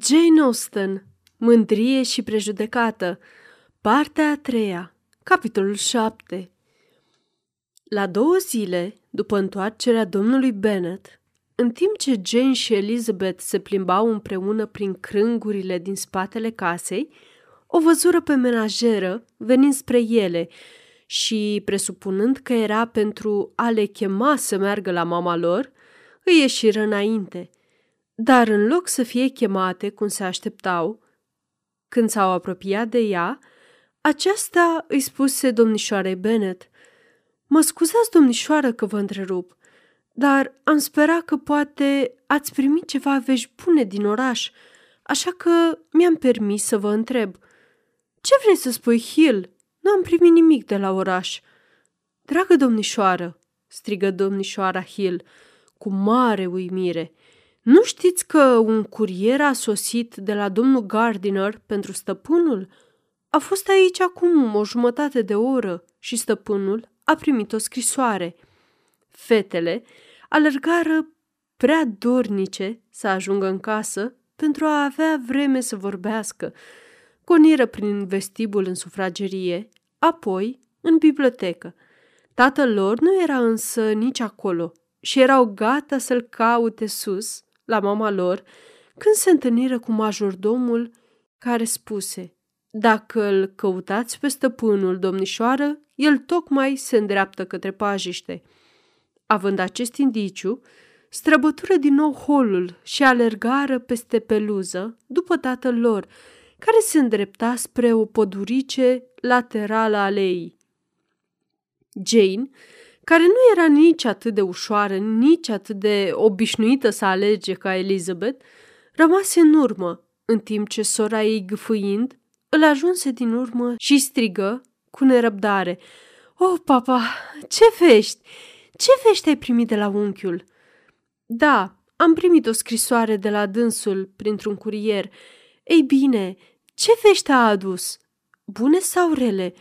Jane Austen, Mândrie și prejudecată, partea a treia, capitolul 7 La două zile, după întoarcerea domnului Bennet, în timp ce Jane și Elizabeth se plimbau împreună prin crângurile din spatele casei, o văzură pe menajeră venind spre ele și, presupunând că era pentru a le chema să meargă la mama lor, îi ieșiră înainte – dar în loc să fie chemate cum se așteptau, când s-au apropiat de ea, aceasta îi spuse domnișoarei Bennet, Mă scuzați, domnișoară, că vă întrerup, dar am sperat că poate ați primit ceva vești bune din oraș, așa că mi-am permis să vă întreb. Ce vrei să spui, Hill? Nu am primit nimic de la oraș. Dragă domnișoară, strigă domnișoara Hill, cu mare uimire – nu știți că un curier a sosit de la domnul Gardiner pentru stăpânul? A fost aici acum o jumătate de oră și stăpânul a primit o scrisoare. Fetele alergară prea dornice să ajungă în casă pentru a avea vreme să vorbească. Coniră prin vestibul în sufragerie, apoi în bibliotecă. Tatăl lor nu era însă nici acolo și erau gata să-l caute sus la mama lor când se întâlniră cu majordomul care spuse Dacă îl căutați pe stăpânul, domnișoară, el tocmai se îndreaptă către pajiște. Având acest indiciu, străbătură din nou holul și alergară peste peluză după tatăl lor, care se îndrepta spre o pădurice laterală aleii. Jane care nu era nici atât de ușoară, nici atât de obișnuită să alege ca Elizabeth, rămase în urmă, în timp ce sora ei gâfâind, îl ajunse din urmă și strigă cu nerăbdare. Oh, papa, ce vești? Ce vești ai primit de la unchiul?" Da, am primit o scrisoare de la dânsul printr-un curier. Ei bine, ce vești a adus? Bune sau rele?"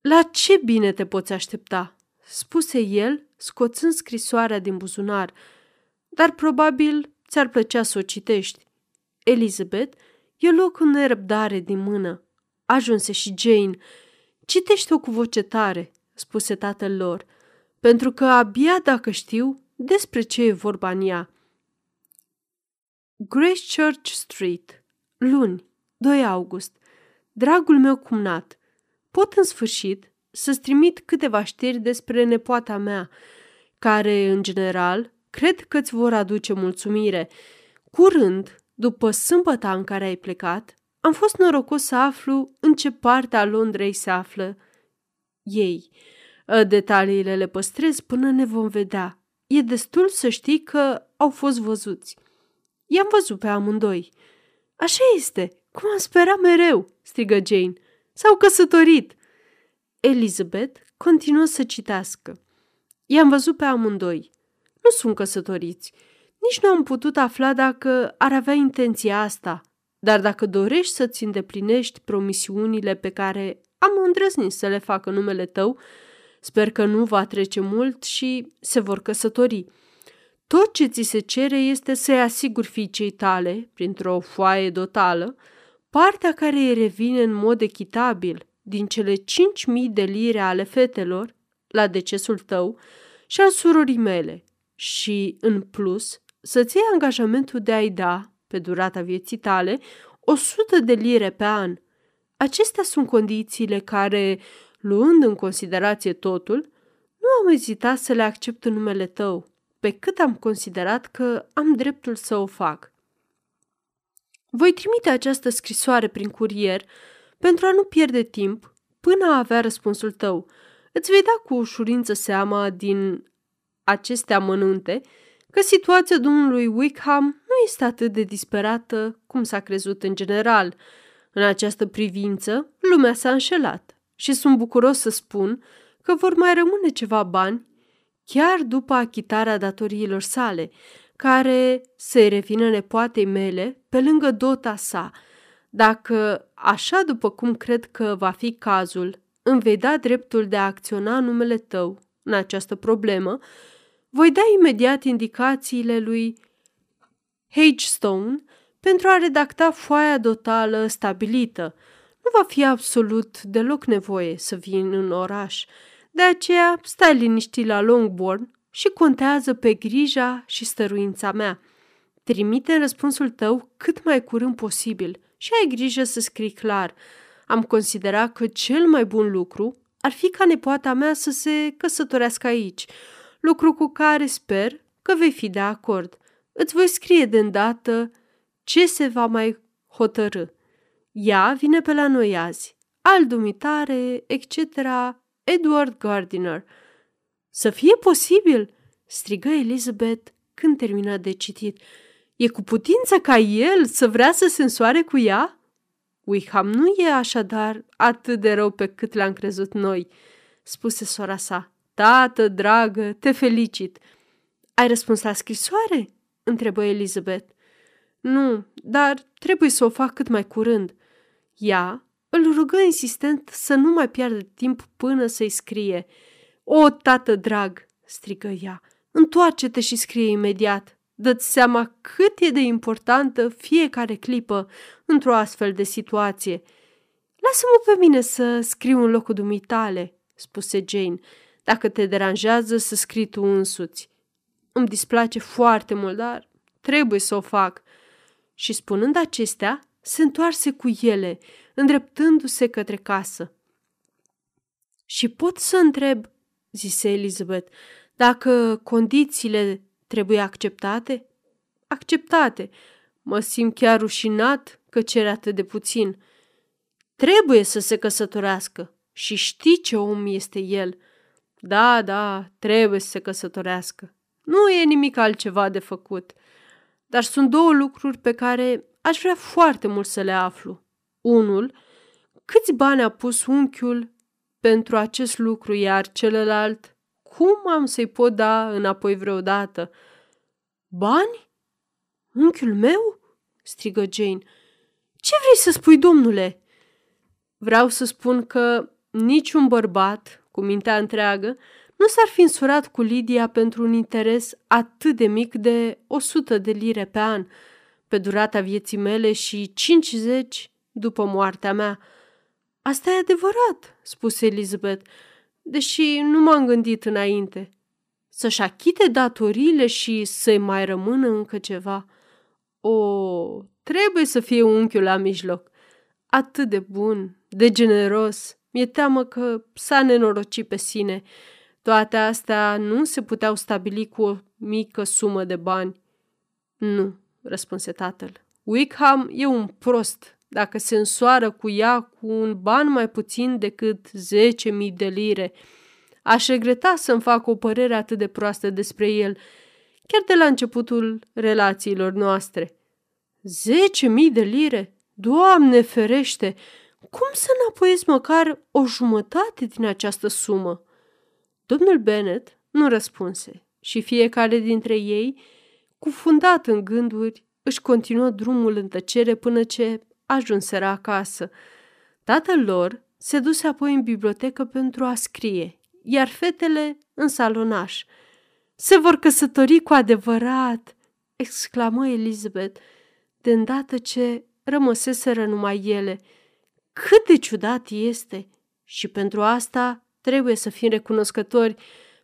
La ce bine te poți aștepta?" Spuse el, scoțând scrisoarea din buzunar, dar probabil ți-ar plăcea să o citești. Elizabeth i luă cu nerăbdare din mână. Ajunse și Jane. Citește-o cu voce tare, spuse tatăl lor, pentru că abia dacă știu despre ce e vorba în ea. Grace Church Street, luni, 2 august. Dragul meu cumnat, pot în sfârșit să-ți trimit câteva știri despre nepoata mea, care, în general, cred că îți vor aduce mulțumire. Curând, după sâmbăta în care ai plecat, am fost norocos să aflu în ce parte a Londrei se află ei. Ă, detaliile le păstrez până ne vom vedea. E destul să știi că au fost văzuți. I-am văzut pe amândoi. Așa este, cum am sperat mereu, strigă Jane. S-au căsătorit. Elizabeth continuă să citească. I-am văzut pe amândoi. Nu sunt căsătoriți. Nici nu am putut afla dacă ar avea intenția asta. Dar dacă dorești să-ți îndeplinești promisiunile pe care am îndrăznit să le facă numele tău, sper că nu va trece mult și se vor căsători. Tot ce ți se cere este să-i asiguri fiicei tale, printr-o foaie dotală, partea care îi revine în mod echitabil din cele cinci mii de lire ale fetelor la decesul tău și al surorii mele și, în plus, să-ți iei angajamentul de a-i da, pe durata vieții tale, o sută de lire pe an. Acestea sunt condițiile care, luând în considerație totul, nu am ezitat să le accept în numele tău, pe cât am considerat că am dreptul să o fac. Voi trimite această scrisoare prin curier pentru a nu pierde timp până a avea răspunsul tău. Îți vei da cu ușurință seama din aceste amănunte că situația domnului Wickham nu este atât de disperată cum s-a crezut în general. În această privință, lumea s-a înșelat și sunt bucuros să spun că vor mai rămâne ceva bani chiar după achitarea datoriilor sale, care să-i revină nepoatei mele pe lângă dota sa – dacă, așa după cum cred că va fi cazul, îmi vei da dreptul de a acționa numele tău în această problemă, voi da imediat indicațiile lui Hagestone pentru a redacta foaia dotală stabilită. Nu va fi absolut deloc nevoie să vin în oraș. De aceea stai liniștit la Longbourn și contează pe grija și stăruința mea. Trimite răspunsul tău cât mai curând posibil și ai grijă să scrii clar. Am considerat că cel mai bun lucru ar fi ca nepoata mea să se căsătorească aici, lucru cu care sper că vei fi de acord. Îți voi scrie de îndată ce se va mai hotărâ. Ea vine pe la noi azi. Al dumitare, etc. Edward Gardiner. Să fie posibil, strigă Elizabeth când termină de citit. E cu putință ca el să vrea să se însoare cu ea? Wickham nu e așadar atât de rău pe cât l-am crezut noi, spuse sora sa. Tată, dragă, te felicit. Ai răspuns la scrisoare? întrebă Elizabeth. Nu, dar trebuie să o fac cât mai curând. Ea îl rugă insistent să nu mai piardă timp până să-i scrie. O, tată drag, strigă ea, întoarce-te și scrie imediat. Dă-ți seama cât e de importantă fiecare clipă într-o astfel de situație. Lasă-mă pe mine să scriu în locul dumitale, spuse Jane, dacă te deranjează să scrii tu însuți. Îmi displace foarte mult, dar trebuie să o fac. Și spunând acestea, se întoarse cu ele, îndreptându-se către casă. Și pot să întreb, zise Elizabeth, dacă condițiile trebuie acceptate? Acceptate. Mă simt chiar rușinat că cere atât de puțin. Trebuie să se căsătorească și știi ce om este el. Da, da, trebuie să se căsătorească. Nu e nimic altceva de făcut. Dar sunt două lucruri pe care aș vrea foarte mult să le aflu. Unul, câți bani a pus unchiul pentru acest lucru, iar celălalt, cum am să-i pot da înapoi vreodată? Bani? Unchiul meu? strigă Jane. Ce vrei să spui, domnule? Vreau să spun că niciun bărbat, cu mintea întreagă, nu s-ar fi însurat cu Lidia pentru un interes atât de mic de 100 de lire pe an, pe durata vieții mele și 50 după moartea mea. Asta e adevărat, spuse Elizabeth, deși nu m-am gândit înainte. Să-și achite datoriile și să-i mai rămână încă ceva. O, trebuie să fie unchiul la mijloc. Atât de bun, de generos. Mi-e teamă că s-a nenorocit pe sine. Toate astea nu se puteau stabili cu o mică sumă de bani. Nu, răspunse tatăl. Wickham e un prost dacă se însoară cu ea cu un ban mai puțin decât 10.000 de lire. Aș regreta să-mi fac o părere atât de proastă despre el, chiar de la începutul relațiilor noastre. 10.000 de lire? Doamne ferește! Cum să înapoiesc măcar o jumătate din această sumă? Domnul Bennet nu răspunse și fiecare dintre ei, cufundat în gânduri, își continuă drumul în tăcere până ce ajunseră acasă. Tatăl lor se duse apoi în bibliotecă pentru a scrie, iar fetele în salonaș. Se vor căsători cu adevărat!" exclamă Elizabeth, de îndată ce rămăseseră numai ele. Cât de ciudat este! Și pentru asta trebuie să fim recunoscători,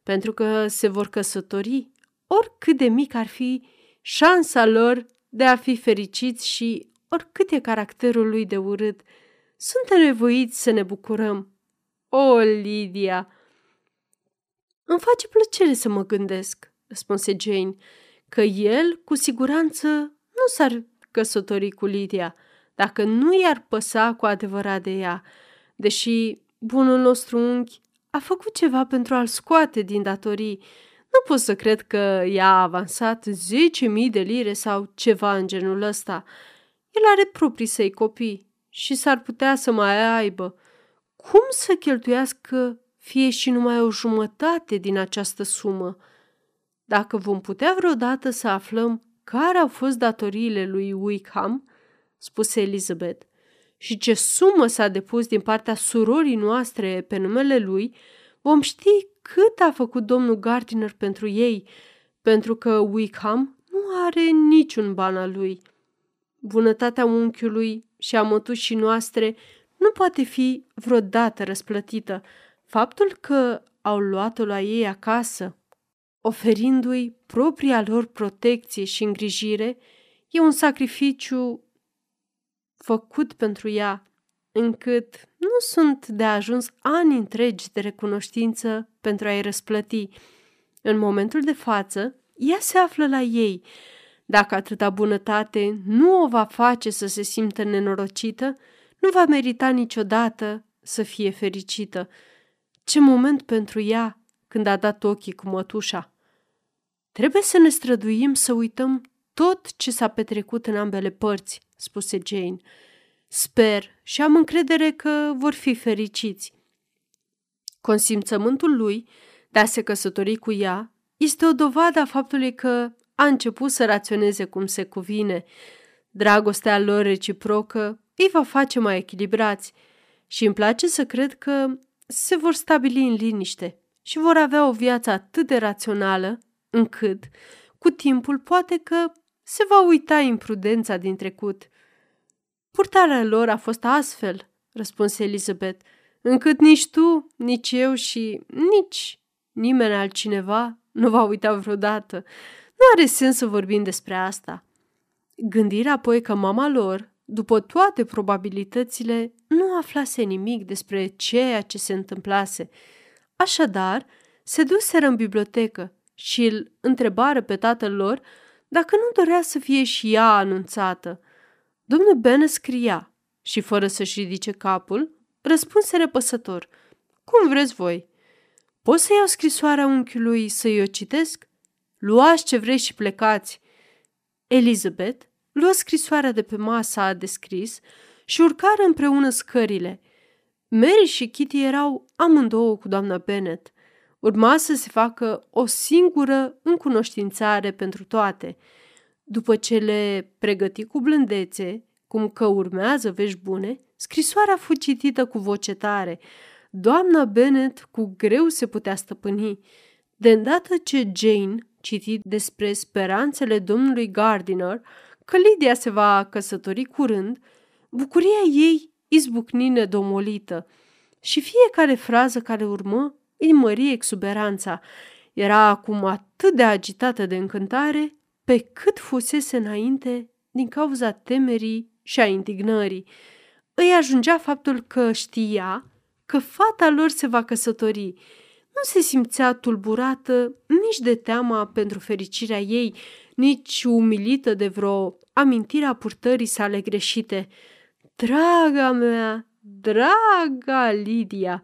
pentru că se vor căsători, oricât de mic ar fi șansa lor de a fi fericiți și oricât e caracterul lui de urât, suntem nevoiți să ne bucurăm. O, Lidia! Îmi face plăcere să mă gândesc, răspunse Jane, că el cu siguranță nu s-ar căsători cu Lidia dacă nu i-ar păsa cu adevărat de ea, deși bunul nostru unchi a făcut ceva pentru a-l scoate din datorii. Nu pot să cred că i-a avansat 10.000 de lire sau ceva în genul ăsta. El are proprii săi copii și s-ar putea să mai aibă. Cum să cheltuiască fie și numai o jumătate din această sumă? Dacă vom putea vreodată să aflăm care au fost datoriile lui Wickham, spuse Elizabeth, și ce sumă s-a depus din partea surorii noastre pe numele lui, vom ști cât a făcut domnul Gardiner pentru ei, pentru că Wickham nu are niciun ban al lui. Bunătatea unchiului și a mătușii noastre nu poate fi vreodată răsplătită. Faptul că au luat-o la ei acasă, oferindu-i propria lor protecție și îngrijire, e un sacrificiu făcut pentru ea, încât nu sunt de ajuns ani întregi de recunoștință pentru a-i răsplăti. În momentul de față, ea se află la ei. Dacă atâta bunătate nu o va face să se simtă nenorocită, nu va merita niciodată să fie fericită. Ce moment pentru ea când a dat ochii cu mătușa! Trebuie să ne străduim să uităm tot ce s-a petrecut în ambele părți, spuse Jane. Sper și am încredere că vor fi fericiți. Consimțământul lui de a se căsători cu ea este o dovadă a faptului că a început să raționeze cum se cuvine. Dragostea lor reciprocă îi va face mai echilibrați și îmi place să cred că se vor stabili în liniște și vor avea o viață atât de rațională încât, cu timpul, poate că se va uita imprudența din trecut. Purtarea lor a fost astfel, răspunse Elizabeth, încât nici tu, nici eu și nici nimeni altcineva nu va uita vreodată. Nu are sens să vorbim despre asta. Gândirea apoi că mama lor, după toate probabilitățile, nu aflase nimic despre ceea ce se întâmplase. Așadar, se duseră în bibliotecă și îl întrebară pe tatăl lor dacă nu dorea să fie și ea anunțată. Domnul Ben scria și, fără să-și ridice capul, răspunse repăsător. Cum vreți voi? Pot să iau scrisoarea unchiului să-i o citesc? Luați ce vreți și plecați. Elizabeth luă scrisoarea de pe masa de scris și urcară împreună scările. Mary și Kitty erau amândouă cu doamna Bennet. Urma să se facă o singură încunoștințare pentru toate. După ce le pregăti cu blândețe, cum că urmează vești bune, scrisoarea fu citită cu voce tare. Doamna Bennet cu greu se putea stăpâni. De îndată ce Jane citi despre speranțele domnului Gardiner, că Lydia se va căsători curând, bucuria ei izbucni nedomolită și fiecare frază care urmă îi mări exuberanța. Era acum atât de agitată de încântare pe cât fusese înainte din cauza temerii și a indignării. Îi ajungea faptul că știa că fata lor se va căsători. Nu se simțea tulburată nici de teama pentru fericirea ei, nici umilită de vreo amintire a purtării sale greșite. Draga mea, draga Lidia!"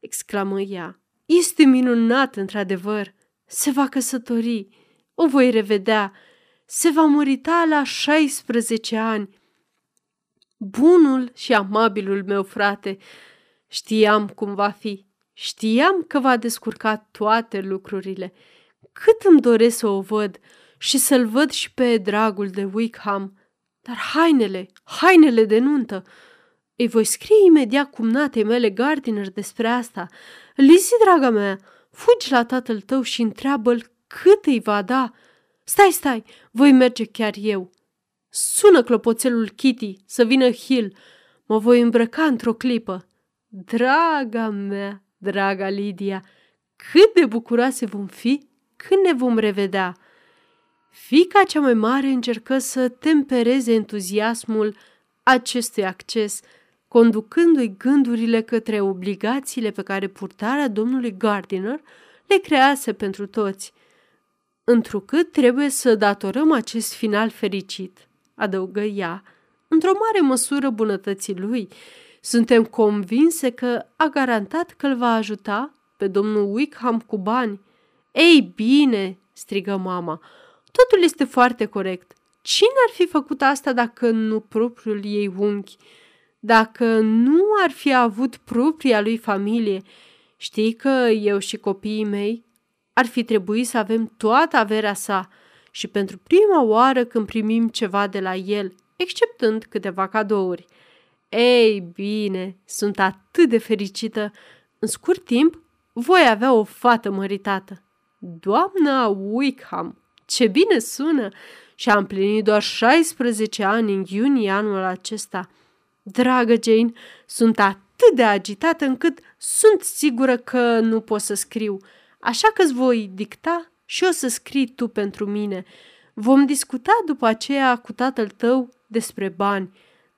exclamă ea. Este minunat, într-adevăr. Se va căsători. O voi revedea. Se va mărita la 16 ani. Bunul și amabilul meu frate, știam cum va fi. Știam că va descurca toate lucrurile. Cât îmi doresc să o văd și să-l văd și pe dragul de Wickham. Dar hainele, hainele de nuntă, îi voi scrie imediat cumnatei mele Gardiner despre asta. Lizzie, draga mea, fugi la tatăl tău și întreabă-l cât îi va da. Stai, stai, voi merge chiar eu. Sună clopoțelul Kitty să vină Hill. Mă voi îmbrăca într-o clipă. Draga mea, draga Lidia, cât de bucuroase vom fi când ne vom revedea. Fica cea mai mare încercă să tempereze entuziasmul acestui acces – conducându-i gândurile către obligațiile pe care purtarea domnului Gardiner le crease pentru toți. Întrucât trebuie să datorăm acest final fericit, adăugă ea, într-o mare măsură bunătății lui, suntem convinse că a garantat că îl va ajuta pe domnul Wickham cu bani. Ei bine, strigă mama, totul este foarte corect. Cine ar fi făcut asta dacă nu propriul ei unchi? dacă nu ar fi avut propria lui familie. Știi că eu și copiii mei ar fi trebuit să avem toată averea sa și pentru prima oară când primim ceva de la el, exceptând câteva cadouri. Ei bine, sunt atât de fericită. În scurt timp voi avea o fată măritată. Doamna Wickham, ce bine sună! și a împlinit doar 16 ani în iunie anul acesta. Dragă Jane, sunt atât de agitată încât sunt sigură că nu pot să scriu, așa că îți voi dicta și o să scrii tu pentru mine. Vom discuta după aceea cu tatăl tău despre bani,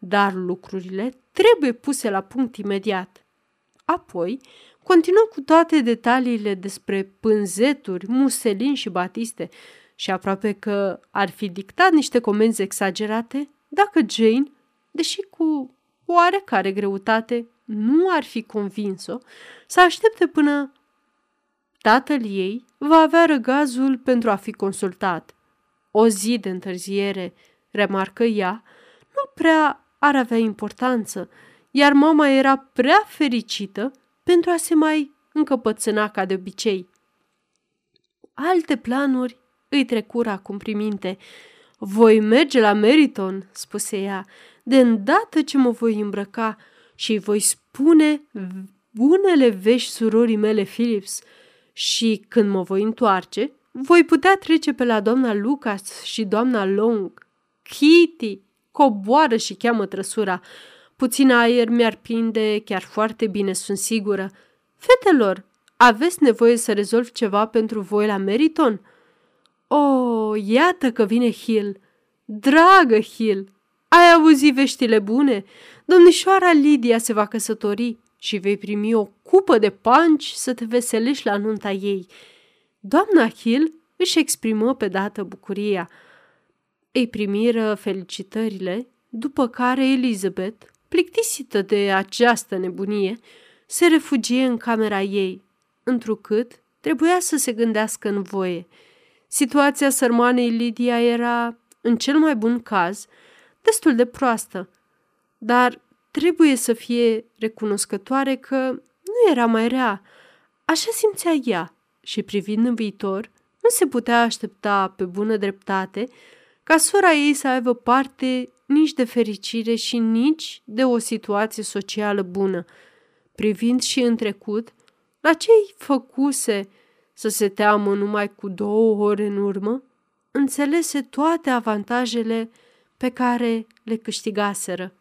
dar lucrurile trebuie puse la punct imediat. Apoi, continuă cu toate detaliile despre pânzeturi, muselin și batiste și aproape că ar fi dictat niște comenzi exagerate dacă Jane, deși cu oarecare greutate, nu ar fi convins-o să aștepte până tatăl ei va avea răgazul pentru a fi consultat. O zi de întârziere, remarcă ea, nu prea ar avea importanță, iar mama era prea fericită pentru a se mai încăpățâna ca de obicei. Alte planuri îi trecură acum prin minte. Voi merge la Meriton, spuse ea, de îndată ce mă voi îmbrăca și voi spune bunele vești surorii mele Philips și când mă voi întoarce, voi putea trece pe la doamna Lucas și doamna Long. Kitty, coboară și cheamă trăsura. Puțin aer mi-ar prinde chiar foarte bine, sunt sigură. Fetelor, aveți nevoie să rezolv ceva pentru voi la Meriton? Oh, iată că vine Hill. Dragă Hill, ai auzit veștile bune? Domnișoara Lidia se va căsători și vei primi o cupă de panci să te veselești la nunta ei. Doamna Hill își exprimă pe dată bucuria. Îi primiră felicitările, după care Elizabeth, plictisită de această nebunie, se refugie în camera ei, întrucât trebuia să se gândească în voie. Situația sărmanei Lidia era, în cel mai bun caz, destul de proastă, dar trebuie să fie recunoscătoare că nu era mai rea. Așa simțea ea și privind în viitor, nu se putea aștepta pe bună dreptate ca sora ei să aibă parte nici de fericire și nici de o situație socială bună. Privind și în trecut, la ce-i făcuse să se teamă numai cu două ore în urmă, înțelese toate avantajele pe care le câștigaseră.